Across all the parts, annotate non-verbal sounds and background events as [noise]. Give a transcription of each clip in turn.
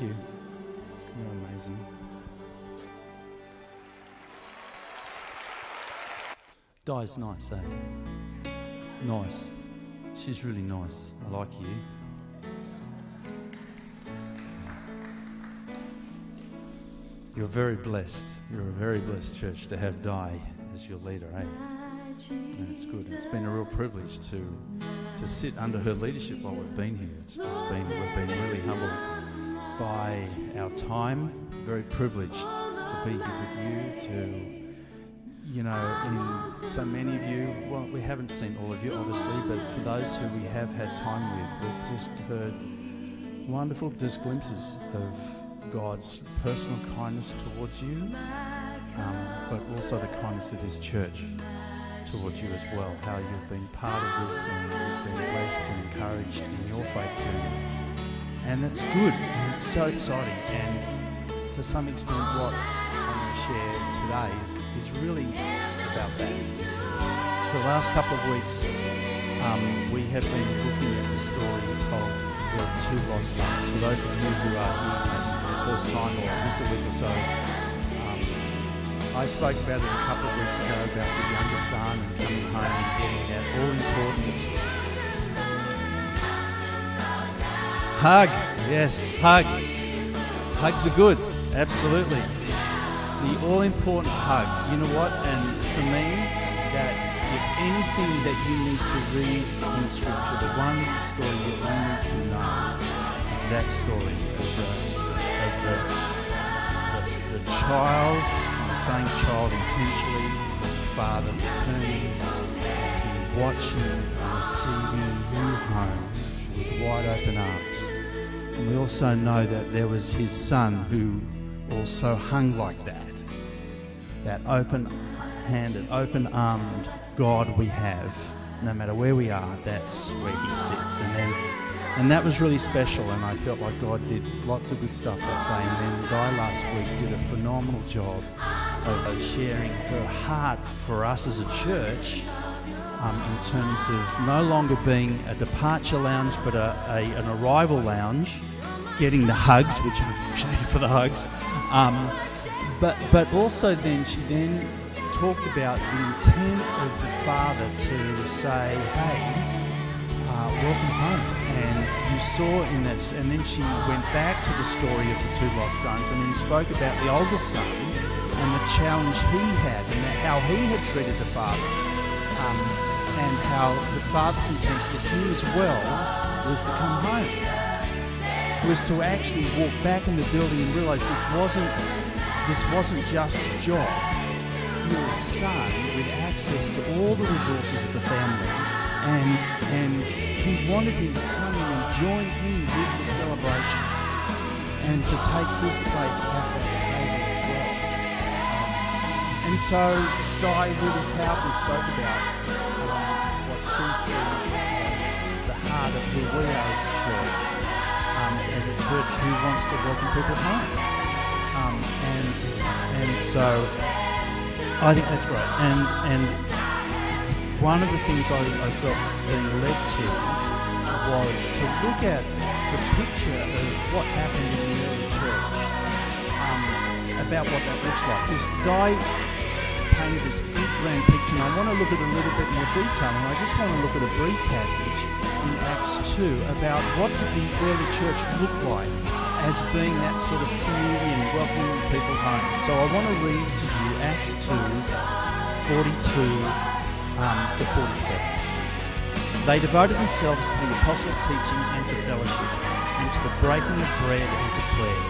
Thank you. You're amazing. Di's nice, eh? Nice. She's really nice. I like you. You're very blessed. You're a very blessed church to have Di as your leader, eh? And it's good. It's been a real privilege to to sit under her leadership while we've been here. It's just been we've been really humbled by our time. Very privileged to be here with you. To you know, in so many of you, well, we haven't seen all of you obviously, but for those who we have had time with, we've just heard wonderful just glimpses of God's personal kindness towards you, um, but also the kindness of His church towards you as well. How you've been part of this and you've been blessed and encouraged in your faith journey. And that's good. So exciting. And to some extent, what I'm going to share today is, is really about that. The last couple of weeks, um, we have been looking at the story of the two lost sons. For those of you who are here for the first time or missed a week or so, um, I spoke about it a couple of weeks ago about the younger son and coming home and getting that all important hug. Yes, hug. Hugs are good, absolutely. The all important hug. You know what? And for me, that if anything that you need to read in Scripture, the one story you need to know is that story of the, of the, the, the child, I'm saying child intentionally, the father returning, watching and receiving you home with wide open arms. And we also know that there was his son who also hung like that. That open handed, open armed God we have, no matter where we are, that's where he sits. And then and that was really special and I felt like God did lots of good stuff that day. And then Di last week did a phenomenal job of, of sharing her heart for us as a church um, in terms of no longer being a departure lounge but a, a, an arrival lounge, getting the hugs, which I'm [laughs] appreciated for the hugs. Um, but, but also then she then talked about the intent of the father to say, hey, uh, welcome home. And you saw in this, and then she went back to the story of the two lost sons and then spoke about the oldest son and the challenge he had and how he had treated the father. Um, and how the father's intent for him as well was to come home. Was to actually walk back in the building and realize this wasn't this wasn't just a job. Were a son with access to all the resources of the family. And and he wanted him to come in and join in with the celebration and to take his place at that table as well. And so Di really powerfully spoke about as the heart of who we are as a church, um, as a church who wants to welcome people home. Um, and and so I think that's great. And and one of the things I, I felt being led to was to look at the picture of what happened in the early church, um, about what that looks like. Because Di this big grand picture, and I want to look at a little bit more detail, and I just want to look at a brief passage in Acts 2 about what did the early church look like as being that sort of community and welcoming people home. So I want to read to you Acts 2, 42 um, to 47. They devoted themselves to the apostles' teaching and to fellowship, and to the breaking of bread and to prayer.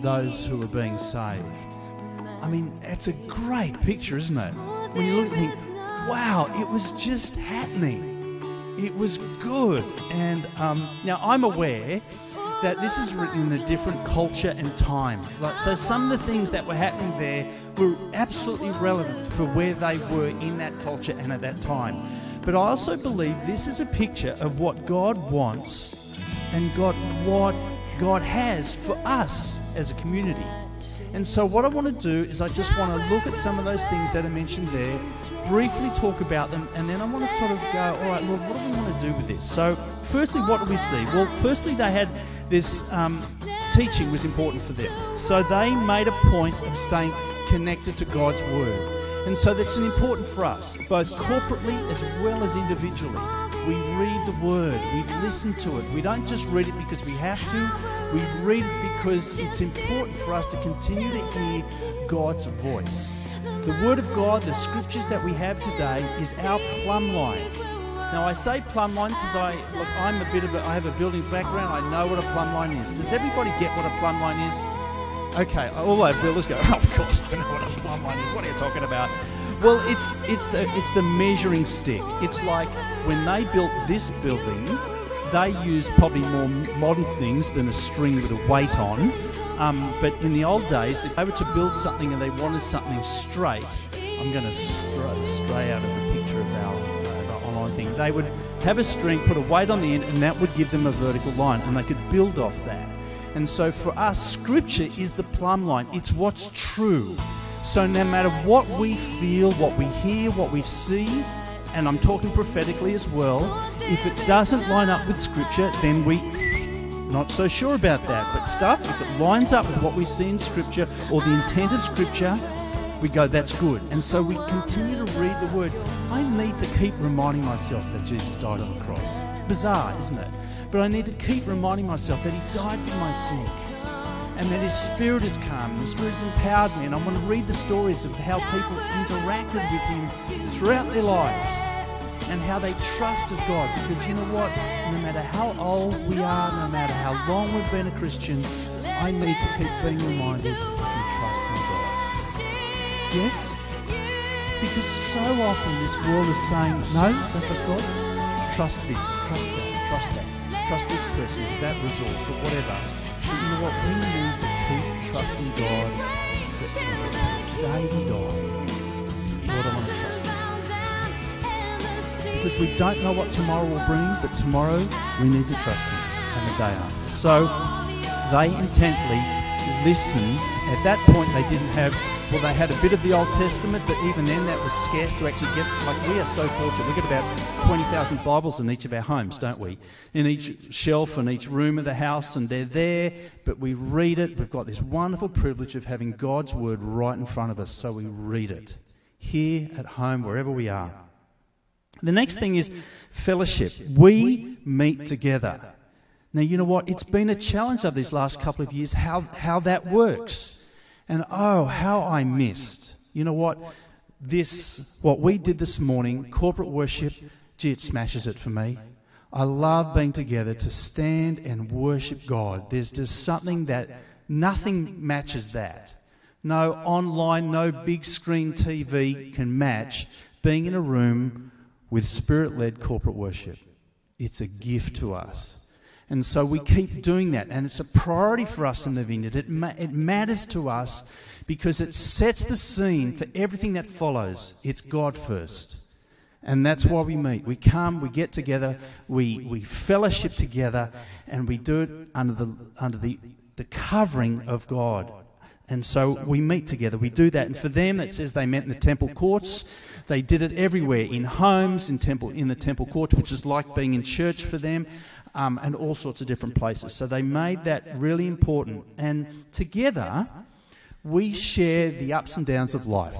those who are being saved. I mean, it's a great picture, isn't it? When you look and think, wow, it was just happening. It was good. And um, now I'm aware that this is written in a different culture and time. Like, so some of the things that were happening there were absolutely relevant for where they were in that culture and at that time. But I also believe this is a picture of what God wants and God what God has for us as a community. And so, what I want to do is, I just want to look at some of those things that are mentioned there, briefly talk about them, and then I want to sort of go, all right, Lord, what do we want to do with this? So, firstly, what do we see? Well, firstly, they had this um, teaching was important for them. So, they made a point of staying connected to God's Word. And so that's important for us, both corporately as well as individually. We read the Word, we listen to it. We don't just read it because we have to, we read it because it's important for us to continue to hear God's voice. The Word of God, the scriptures that we have today, is our plumb line. Now I say plumb line because I look I'm a bit of a I have a building background. I know what a plumb line is. Does everybody get what a plumb line is? Okay, all our builders go, [laughs] of course I know what a plumb line is. What are you talking about? Well, it's it's the it's the measuring stick. It's like when they built this building, they used probably more modern things than a string with a weight on. Um, but in the old days, if they were to build something and they wanted something straight, I'm going to stray, stray out of the picture of our, uh, our online thing. They would have a string, put a weight on the end, and that would give them a vertical line, and they could build off that. And so for us, Scripture is the plumb line. It's what's true. So no matter what we feel, what we hear, what we see, and I'm talking prophetically as well, if it doesn't line up with Scripture, then we not so sure about that. But stuff, if it lines up with what we see in Scripture or the intent of Scripture, we go, that's good. And so we continue to read the Word. I need to keep reminding myself that Jesus died on the cross. Bizarre, isn't it? But I need to keep reminding myself that He died for my sins and that His Spirit has come. The Spirit has empowered me, and I want to read the stories of how people interacted with Him throughout their lives and how they trusted God. Because you know what? No matter how old we are, no matter how long we've been a Christian, I need to keep being reminded can trust my God. Yes? Because so often this world is saying, no, don't trust God. Trust this, trust that, trust that trust this person that resource or whatever. But you know what? We need to keep trusting God day we die, Lord, I want to trust you. Because we don't know what tomorrow will bring, but tomorrow we need to trust Him and the day after. So they intently listened. At that point, they didn't have well, they had a bit of the Old Testament, but even then that was scarce to actually get. Like, we are so fortunate. We get about 20,000 Bibles in each of our homes, don't we? In each shelf and each room of the house, and they're there, but we read it. We've got this wonderful privilege of having God's Word right in front of us, so we read it here at home, wherever we are. The next thing is fellowship. We meet together. Now, you know what? It's been a challenge of these last couple of years how, how that works. And oh, how I missed. You know what? This, what we did this morning, corporate worship, gee, it smashes it for me. I love being together to stand and worship God. There's just something that nothing matches that. No online, no big screen TV can match being in a room with spirit led corporate worship. It's a gift to us. And so we keep doing that. And it's a priority for us in the vineyard. It, ma- it matters to us because it sets the scene for everything that follows. It's God first. And that's why we meet. We come, we get together, we, we fellowship together, and we do it under the, under the, the covering of God. And so we meet together. We do that. And for them, it says they met in the temple courts. They did it everywhere in homes, in temple, in the temple courts, which is like being in church for them um, and all sorts of different places. So they made that really important. And together, we share the ups and downs of life.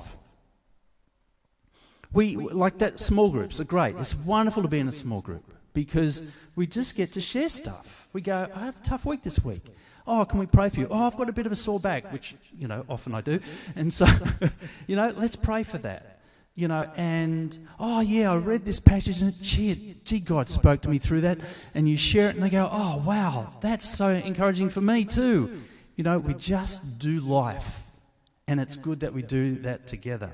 We like that. Small groups are great. It's wonderful to be in a small group because we just get to share stuff. We go, I had a tough week this week. Oh, can we pray for you? Oh, I've got a bit of a sore back, which you know often I do, and so [laughs] you know, let's pray for that you know, and oh yeah, I read this passage and gee, gee, God spoke to me through that, and you share it, and they go, oh wow, that's so encouraging for me too. You know, we just do life, and it's good that we do that together.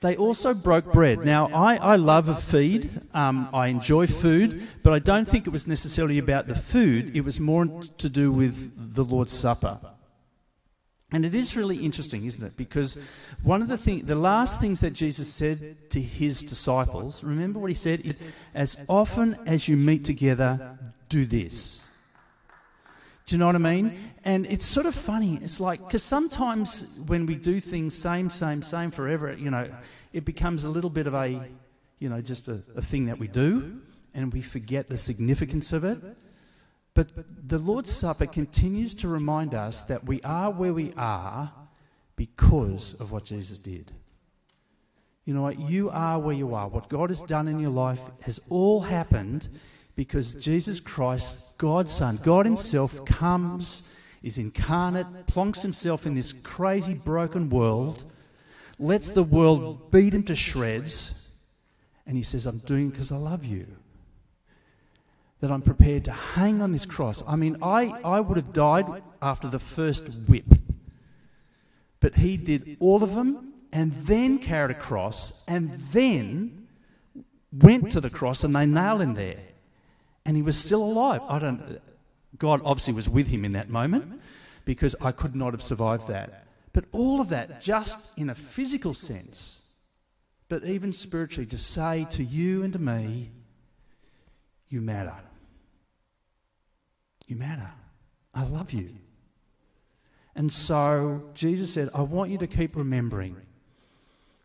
They also broke bread. Now, I, I love a feed. Um, I enjoy food, but I don't think it was necessarily about the food. It was more to do with the Lord's Supper. And it is really interesting, isn't it? Because one of the things, the last things that Jesus said to his disciples, remember what he said? Is, as often as you meet together, do this. Do you know what I mean? And it's sort of funny. It's like, because sometimes when we do things same, same, same forever, you know, it becomes a little bit of a, you know, just a, a thing that we do and we forget the significance of it. But the Lord's Supper continues to remind us that we are where we are because of what Jesus did. You know what? You are where you are. What God has done in your life has all happened because Jesus Christ, God's Son, God Himself, comes, is incarnate, plonks Himself in this crazy, broken world, lets the world beat Him to shreds, and He says, I'm doing it because I love you. That I'm prepared to hang on this cross. I mean, I, I would have died after the first whip. But he did all of them and then carried a cross and then went to the cross and they nailed him there and he was still alive. I don't. God obviously was with him in that moment because I could not have survived that. But all of that, just in a physical sense, but even spiritually, to say to you and to me, you matter. You matter. I love you. And so Jesus said, I want you to keep remembering.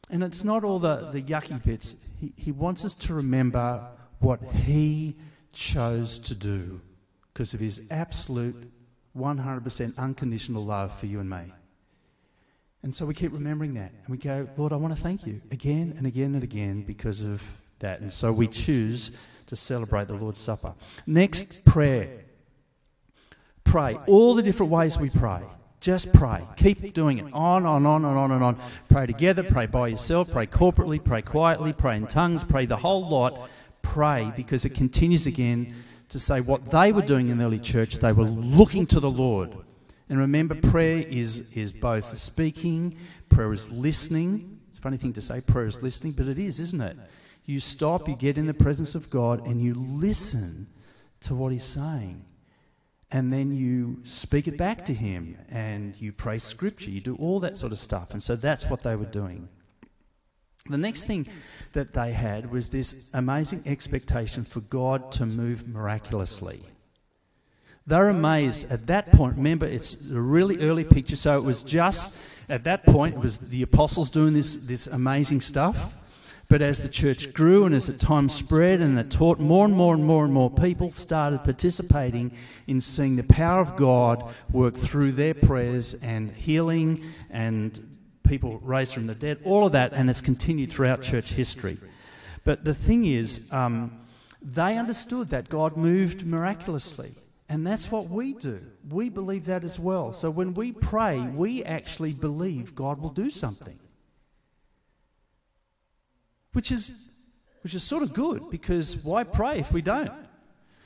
And it's not all the, the yucky bits. He, he wants us to remember what He chose to do because of his absolute 100% unconditional love for you and me. And so we keep remembering that. And we go, Lord, I want to thank you again and again and again because of that. And so we choose to celebrate the Lord's Supper. Next, prayer. Pray. All the different ways we pray. Just pray. Keep doing it. On, on, on, and on, and on. Pray together, pray by yourself, pray corporately, pray quietly, pray in tongues, pray the whole lot pray because it continues again to say what they were doing in the early church, they were looking to the Lord. And remember, prayer is, is both speaking, prayer is listening. It's a funny thing to say, prayer is listening, but it is, isn't it? You stop, you get in the presence of God, and you listen to what He's saying. And then you speak it back to Him, and you pray scripture, you do all that sort of stuff. And so that's what they were doing. The next thing that they had was this amazing expectation for God to move miraculously. They're amazed at that point. Remember, it's a really early picture, so it was just at that point, it was the apostles doing this, this amazing stuff. But as the church grew and as the time spread and it taught, more and more and more and more people started participating in seeing the power of God work through their prayers and healing and people raised from the dead, all of that, and it's continued throughout church history. But the thing is, um, they understood that God moved miraculously. And that's what we do. We believe that as well. So when we pray, we actually believe God will do something. Which is, which is sort of good because why pray if we don't?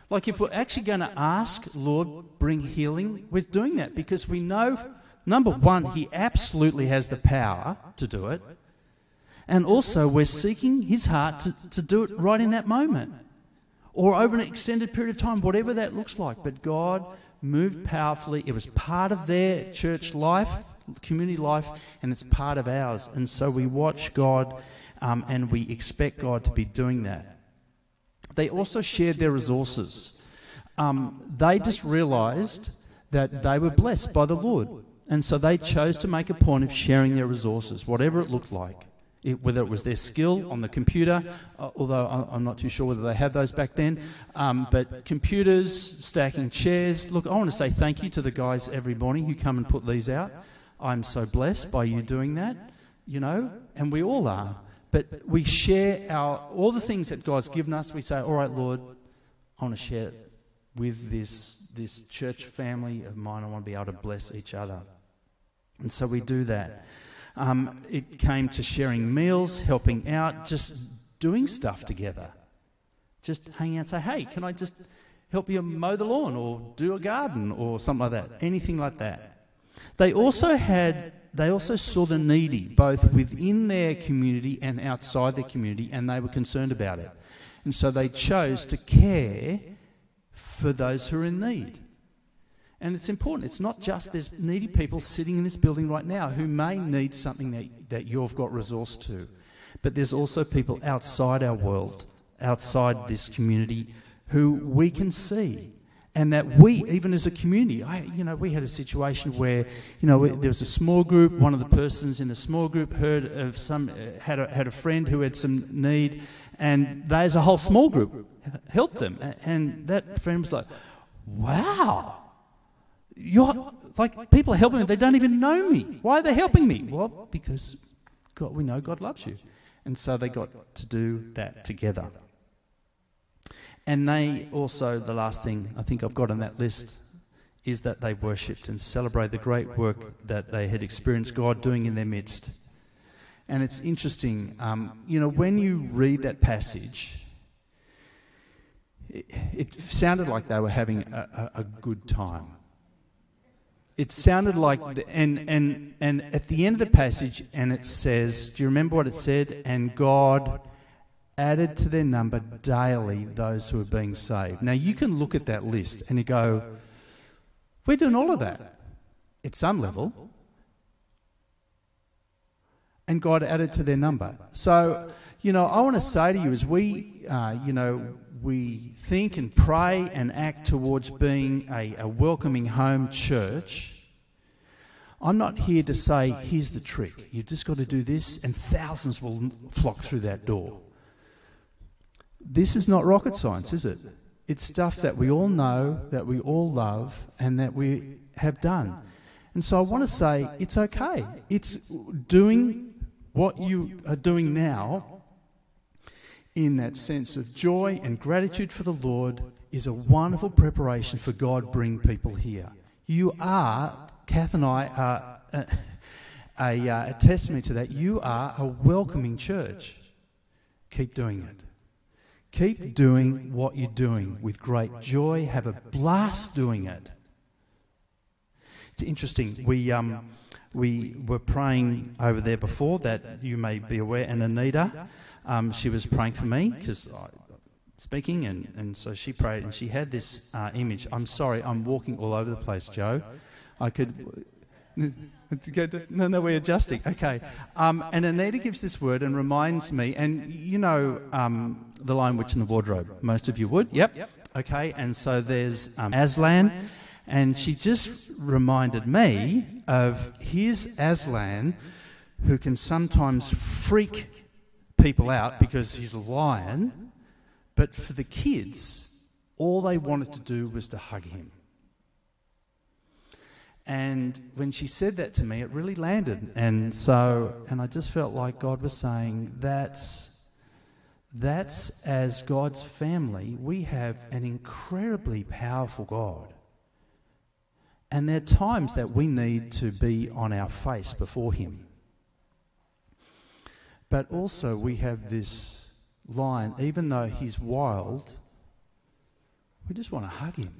Like if we're actually going to ask, Lord, bring healing, we're doing that because we know Number one, he absolutely has the power to do it. And also, we're seeking his heart to, to do it right in that moment or over an extended period of time, whatever that looks like. But God moved powerfully. It was part of their church life, community life, and it's part of ours. And so we watch God um, and we expect God to be doing that. They also shared their resources. Um, they just realized that they were blessed by the Lord. And so they chose to make a point of sharing their resources, whatever it looked like. It, whether it was their skill on the computer, uh, although I'm not too sure whether they had those back then, um, but computers, stacking chairs. Look, I want to say thank you to the guys every morning who come and put these out. I'm so blessed by you doing that, you know, and we all are. But we share our all the things that God's given us. We say, "All right, Lord, I want to share it with this this church family of mine. I want to be able to bless each other." And so we do that. Um, it came to sharing meals, helping out, just doing stuff together. Just hanging out say, hey, can I just help you mow the lawn or do a garden or something like that? Anything like that. They also had they also saw the needy, both within their community and outside their community, and they were concerned about it. And so they chose to care for those who are in need. And it's important. It's not just there's needy people sitting in this building right now who may need something that, that you've got resource to. But there's also people outside our world, outside this community, who we can see. And that we, even as a community, I, you know, we had a situation where, you know, there was a small group. One of the persons in the small group heard of some, uh, had a, had a friend who had some need, and they, as a whole small group, helped them. And that friend was like, "Wow, you're like people are helping me. They don't even know me. Why are they helping me? Well, because God, we know God loves you. And so they got to do that together. And they also, the last thing I think I've got on that list is that they worshipped and celebrated the great work that they had experienced God doing in their midst. And it's interesting, um, you know, when you read that passage, it, it sounded like they were having a, a, a good time it sounded like, the, and, and, and at the end of the passage, and it says, do you remember what it said? And God added to their number daily those who are being saved. Now you can look at that list and you go, we're doing all of that at some level. And God added to their number. So, you know, I want to say to you as we, uh, you know, we think and pray and act towards being a, a welcoming home church, I'm not here to say, here's the trick. You've just got to do this, and thousands will flock through that door. This is not rocket science, is it? It's stuff that we all know, that we all love, and that we have done. And so I want to say it's okay. It's doing what you are doing now in that sense of joy and gratitude for the Lord is a wonderful preparation for God bring people here. You are, Kath and I uh, are a, a, uh, a testimony to that. You are a welcoming church. Keep doing it. Keep doing what you're doing with great joy. Have a blast doing it. It's interesting. We, um, we were praying over there before that you may be aware, and Anita um, she was praying for me because I, speaking, and, and so she prayed, and she had this uh, image. I'm sorry, I'm walking all over the place, Joe. I could. [laughs] No, no, we're adjusting. Okay. Um, and Anita gives this word and reminds me, and you know um, the Lion Witch in the Wardrobe. Most of you would. Yep. Okay. And so there's um, Aslan, and she just reminded me of here's Aslan, who can sometimes freak people out because he's a lion, but for the kids, all they wanted to do was to hug him. And when she said that to me, it really landed. And so, and I just felt like God was saying, that's, that's as God's family, we have an incredibly powerful God. And there are times that we need to be on our face before Him. But also, we have this lion, even though he's wild, we just want to hug him.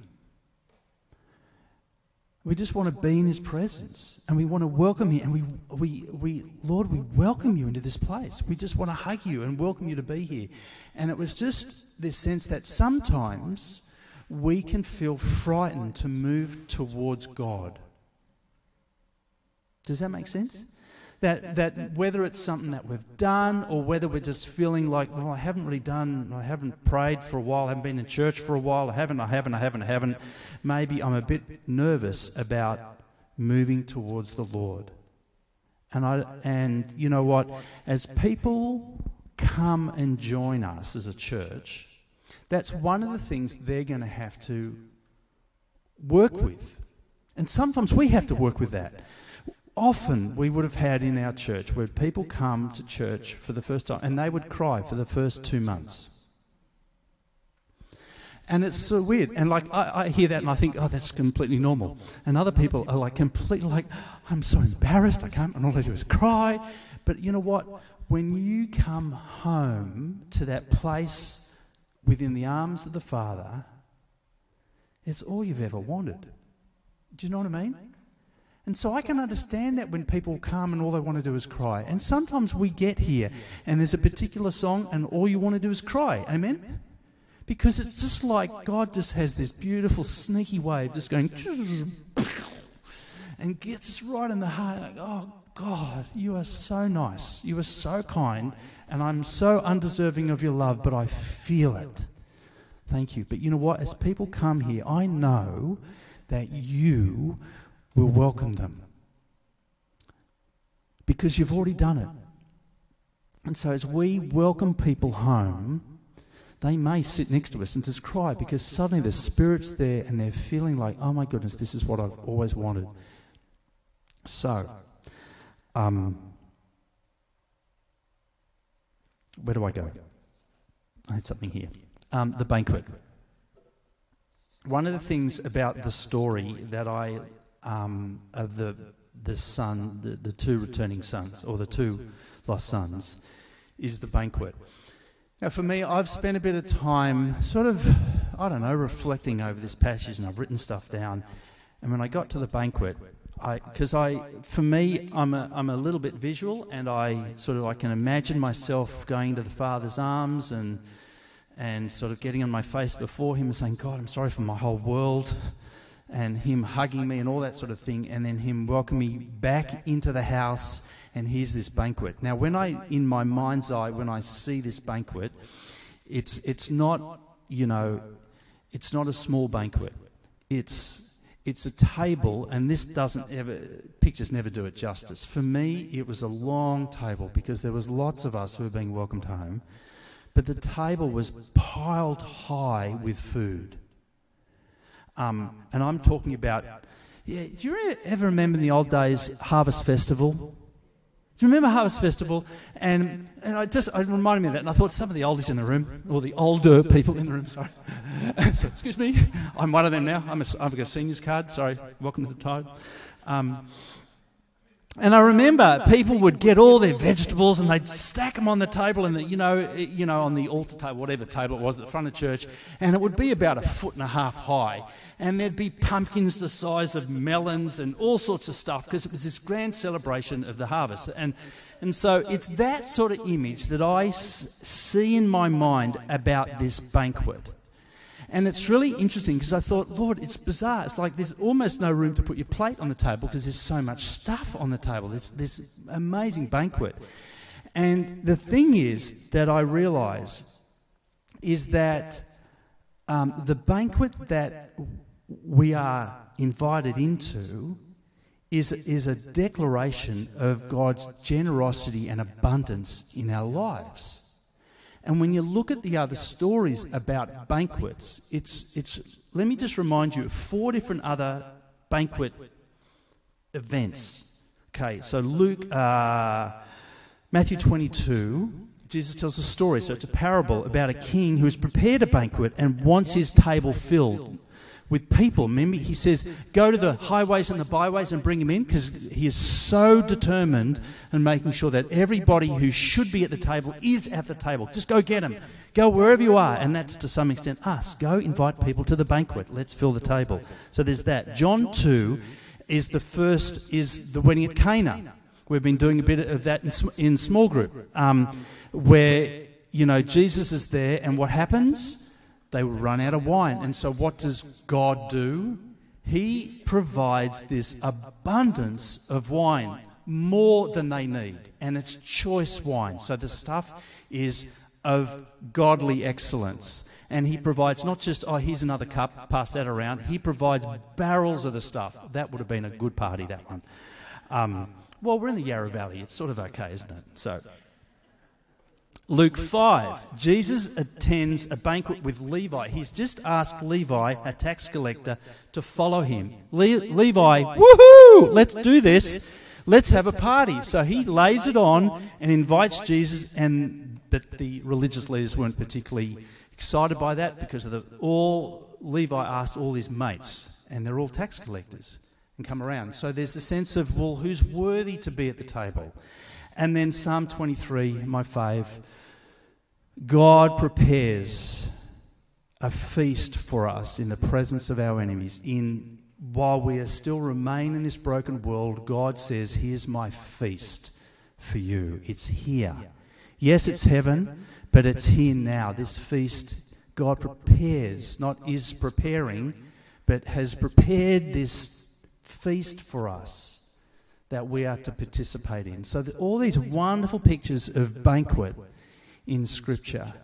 We just want to be in his presence and we want to welcome him. And we, we, we, Lord, we welcome you into this place. We just want to hug you and welcome you to be here. And it was just this sense that sometimes we can feel frightened to move towards God. Does that make sense? That, that whether it's something that we've done or whether we're just feeling like, well, I haven't really done, I haven't prayed for a while, I haven't been in church for a while, I haven't, I haven't, I haven't, I haven't. Maybe I'm a bit nervous about moving towards the Lord. And, I, and you know what? As people come and join us as a church, that's one of the things they're going to have to work with. And sometimes we have to work with that often we would have had in our church where people come to church for the first time and they would cry for the first two months. And it's so weird. And like, I, I, hear that and I think, oh, that's completely normal. And other people are like, completely like, I'm so embarrassed. I can't, and all I do is cry. But you know what? When you come home to that place within the arms of the Father, it's all you've ever wanted. Do you know what I mean? And so I can understand that when people come and all they want to do is cry. And sometimes we get here and there's a particular song and all you want to do is cry. Amen? Because it's just like God just has this beautiful, sneaky way of just going and gets us right in the heart. Like, oh, God, you are so nice. You are so kind. And I'm so undeserving of your love, but I feel it. Thank you. But you know what? As people come here, I know that you will welcome them because you've already done it. And so, as we welcome people home, they may sit next to us and just cry because suddenly the Spirit's there and they're feeling like, oh my goodness, this is what I've always wanted. So, um, where do I go? I had something here. Um, the banquet. One of the things about the story that I um, of the the son, the, the two returning sons, or the two lost sons, is the banquet. Now, for me, I've spent a bit of time sort of, I don't know, reflecting over this passage, and I've written stuff down. And when I got to the banquet, because I, I, for me, I'm a, I'm a little bit visual, and I sort of I can imagine myself going to the Father's arms and and sort of getting on my face before Him and saying, God, I'm sorry for my whole world, and Him hugging me and all that sort of thing, and then Him welcoming me back into the house, and here's this banquet. Now, when I, in my mind's eye, when I see this banquet, it's it's not, you know, it's not a small banquet. It's it's a table, and this doesn't ever, pictures never do it justice. For me, it was a long table because there was lots of us who were being welcomed home, but the table was piled high with food. Um, and I'm talking about, yeah, do you ever remember in the old days Harvest Festival? Do you remember Harvest Festival? And, and I just, it reminded me of that. And I thought some of the oldies in the room, or the older people in the room, sorry. so, [laughs] excuse me, I'm one of them now. I'm a, I've got a senior's card. Sorry, welcome to the tide. Um, and I remember people would get all their vegetables and they'd stack them on the table and the, you know, eh, you know, on the altar table, whatever table it was at the front of church, and it would be about a foot and a half high, and there'd be pumpkins the size of melons and all sorts of stuff because it was this grand celebration of the harvest, and and so it's that sort of image that I see in my mind about this banquet. And it's really interesting because I thought, Lord, it's bizarre. It's like there's almost no room to put your plate on the table because there's so much stuff on the table. There's this amazing banquet. And the thing is that I realize is that um, the banquet that we are invited into is, is a declaration of God's generosity and abundance in our lives. And when you look at the other stories about banquets, it's, it's, let me just remind you of four different other banquet events. Okay, so Luke, uh, Matthew 22, Jesus tells a story. So it's a parable about a king who has prepared a banquet and wants his table filled with people. Remember, he says, go to the highways and the byways and bring him in because he is so determined in making sure that everybody who should be at the table is at the table. Just go get them. Go wherever you are. And that's to some extent us. Go invite people to the banquet. Let's fill the table. So there's that. John 2 is the first, is the wedding at Cana. We've been doing a bit of that in, in small group um, where, you know, Jesus is there and what happens? They will run out of wine. And so, what does God do? He provides this abundance of wine, more than they need. And it's choice wine. So, the stuff is of godly excellence. And he provides not just, oh, here's another cup, pass that around. He provides barrels of the stuff. That would have been a good party, that one. Um, well, we're in the Yarra Valley. It's sort of okay, isn't it? So. Luke 5, Jesus attends a banquet with Levi. He's just asked Levi, a tax collector, to follow him. Le- Levi, woohoo, let's do this. Let's have a party. So he lays it on and invites Jesus, and but the religious leaders weren't particularly excited by that because of the, all Levi asked all his mates, and they're all tax collectors, and come around. So there's a sense of, well, who's worthy to be at the table? And then Psalm 23, my fave. God prepares a feast for us in the presence of our enemies. In while we are still remain in this broken world, God says, Here's my feast for you. It's here. Yes, it's heaven, but it's here now. This feast God prepares, not is preparing, but has prepared this feast for us that we are to participate in. So, all these wonderful pictures of banquet in Scripture.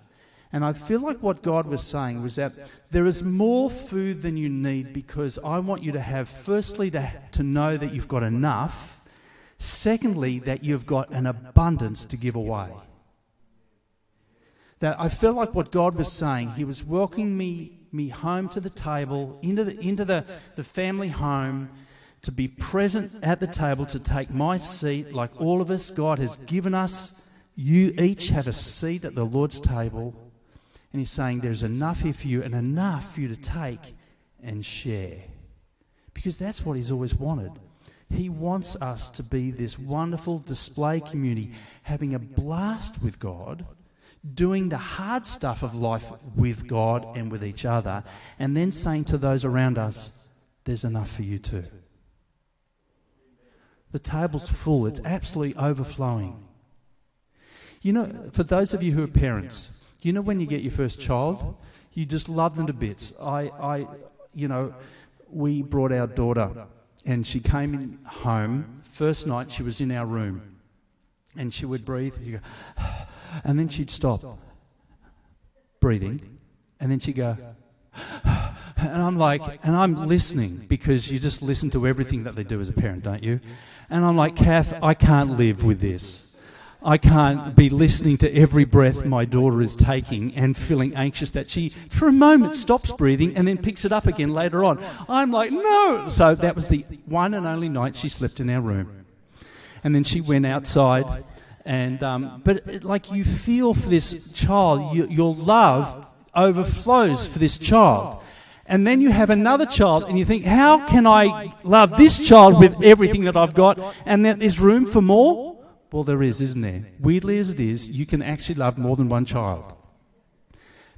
And I feel like what God was saying was that there is more food than you need because I want you to have, firstly, to, to know that you've got enough, secondly, that you've got an abundance to give away. That I feel like what God was saying, He was welcoming me, me home to the table, into, the, into the, the family home, to be present at the table, to take my seat, like all of us. God has given us, you each have a seat at the Lord's table and he's saying there's enough here for you and enough for you to take and share. Because that's what he's always wanted. He wants us to be this wonderful display community, having a blast with God, doing the hard stuff of life with God and with each other, and then saying to those around us, There's enough for you too. The table's full, it's absolutely overflowing. You know, for those of you who are parents, you know, when you get your first child, you just love them to bits. I, I, you know, we brought our daughter, and she came in home. First night, she was in our room, and she would breathe. Go, [sighs] and then she'd stop breathing, and then she'd go. [sighs] And I'm like, and I'm listening because you just listen to everything that they do as a parent, don't you? And I'm like, Kath, I can't live with this. I can't be listening to every breath my daughter is taking and feeling anxious that she, for a moment, stops breathing and then picks it up again later on. I'm like, no. So that was the one and only night she slept in our room. And then she went outside. And, um, but like you feel for this child, you, your love overflows for this child. And then you have another child, and you think, how can I love this child with everything that I've got, and that there's room for more? Well, there is, isn't there? Weirdly as it is, you can actually love more than one child.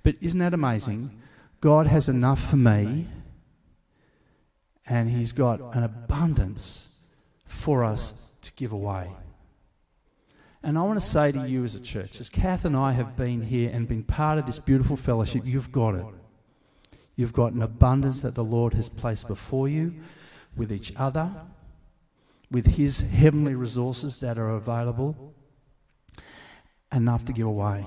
But isn't that amazing? God has enough for me, and He's got an abundance for us to give away. And I want to say to you as a church, as Kath and I have been here and been part of this beautiful fellowship, you've got it. You've got an abundance that the Lord has placed before you with each other with His heavenly resources that are available, enough to give away.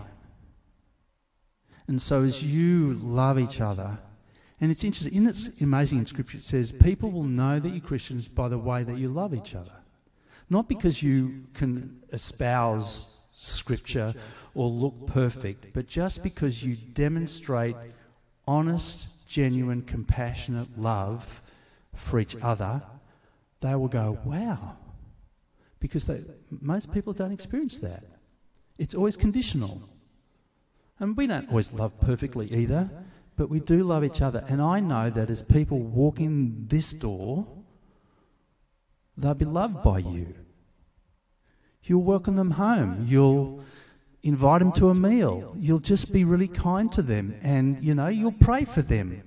And so, as you love each other, and it's interesting, isn't it amazing in Scripture? It says, People will know that you're Christians by the way that you love each other. Not because you can espouse Scripture or look perfect, but just because you demonstrate honest, genuine, compassionate love for each other they will go, wow. Because they, most people don't experience that. It's always conditional. And we don't always love perfectly either, but we do love each other. And I know that as people walk in this door, they'll be loved by you. You'll welcome them home. You'll invite them to a meal. You'll just be really kind to them. And, you know, you'll pray for them.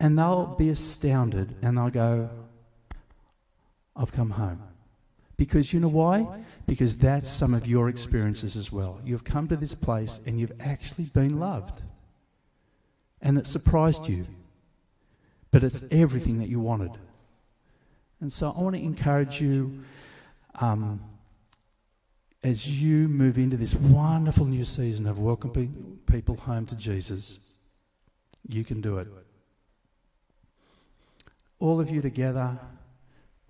And they'll be astounded and they'll go, I've come home. Because you know why? Because that's some of your experiences as well. You've come to this place and you've actually been loved. And it surprised you. But it's everything that you wanted. And so I want to encourage you um, as you move into this wonderful new season of welcoming people home to Jesus. You can do it. All of you together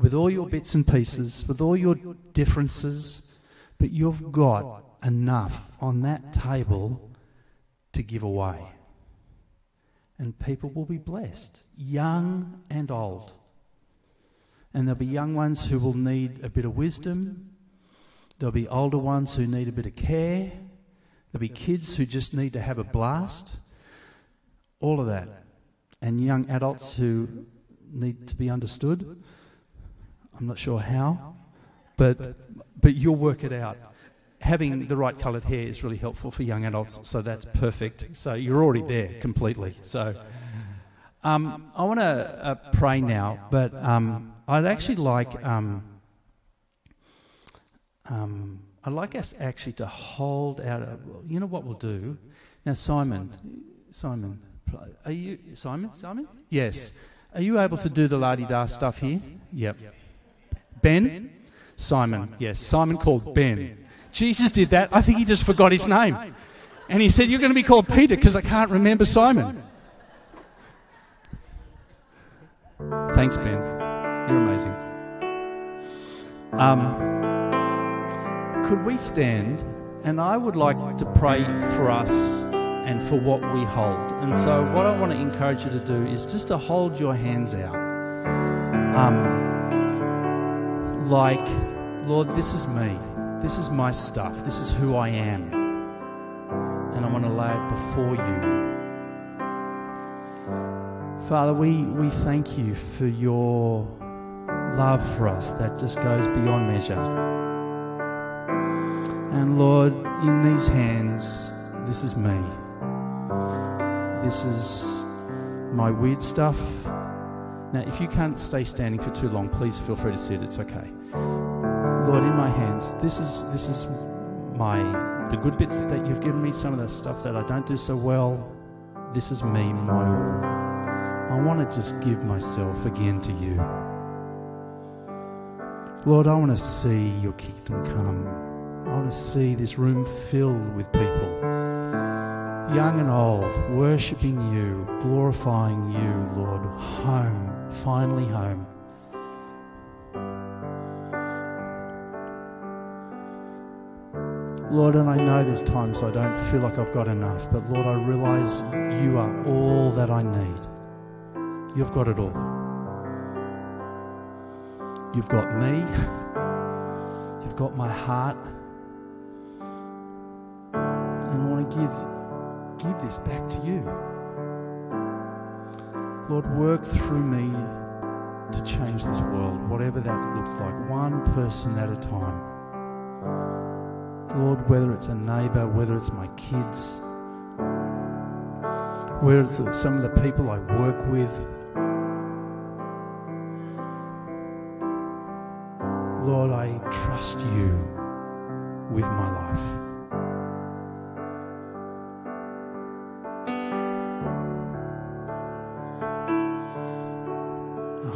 with all your bits and pieces, with all your differences, but you've got enough on that table to give away. And people will be blessed, young and old. And there'll be young ones who will need a bit of wisdom. There'll be older ones who need a bit of care. There'll be kids who just need to have a blast. All of that. And young adults who need to be understood. I'm not sure how, but, but you'll work it out. Having the right coloured hair is really helpful for young adults, so that's perfect. So you're already there completely. So, Um, I want to uh, pray now, but um, I'd actually like um, um, I'd like us actually to hold out. A, you know what we'll do now, Simon. Simon, are you Simon? Simon? Yes. Are you able to do the la di da stuff here? Yep. Ben? Simon. Yes. Simon called Ben. Jesus did that. I think he just [laughs] forgot his name. And he said, You're going to be called Peter because I can't remember Simon. Thanks, Ben. You're amazing. Um, could we stand? And I would like to pray for us and for what we hold. And so, what I want to encourage you to do is just to hold your hands out. Um, like, Lord, this is me. This is my stuff. This is who I am. And I want to lay it before you. Father, we, we thank you for your love for us that just goes beyond measure. And Lord, in these hands, this is me. This is my weird stuff. Now, if you can't stay standing for too long, please feel free to sit. It's okay. Lord, in my hands, this is this is my the good bits that you've given me. Some of the stuff that I don't do so well. This is me, my all. I want to just give myself again to you. Lord, I want to see your kingdom come. I want to see this room filled with people young and old, worshipping you, glorifying you, Lord. Home, finally home. Lord, and I know there's times I don't feel like I've got enough, but Lord, I realize you are all that I need. You've got it all. You've got me. You've got my heart. And I want to give give this back to you. Lord, work through me to change this world, whatever that looks like, one person at a time. Lord, whether it's a neighbour, whether it's my kids, whether it's some of the people I work with. Lord, I trust you with my life.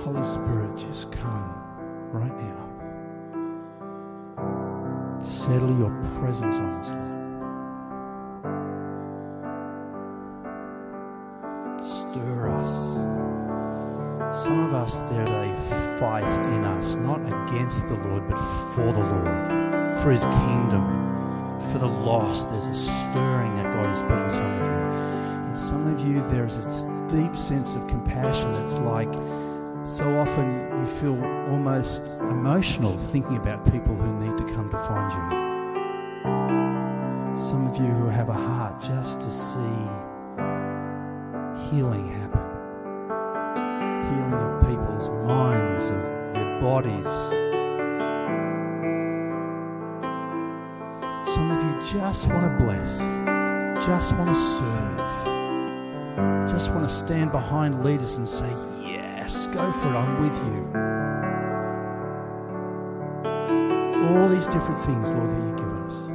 Holy Spirit, just come right now. Settle your presence on us, Lord. Stir us. Some of us, there's a fight in us, not against the Lord, but for the Lord, for His kingdom, for the lost. There's a stirring that God has put in some of you. And some of you, there's a deep sense of compassion. It's like, so often you feel almost emotional thinking about people who need to come to find you. Some of you who have a heart just to see healing happen. Healing of people's minds, of their bodies. Some of you just want to bless, just want to serve, just want to stand behind leaders and say, Yes, go for it. I'm with you. All these different things, Lord, that you give us,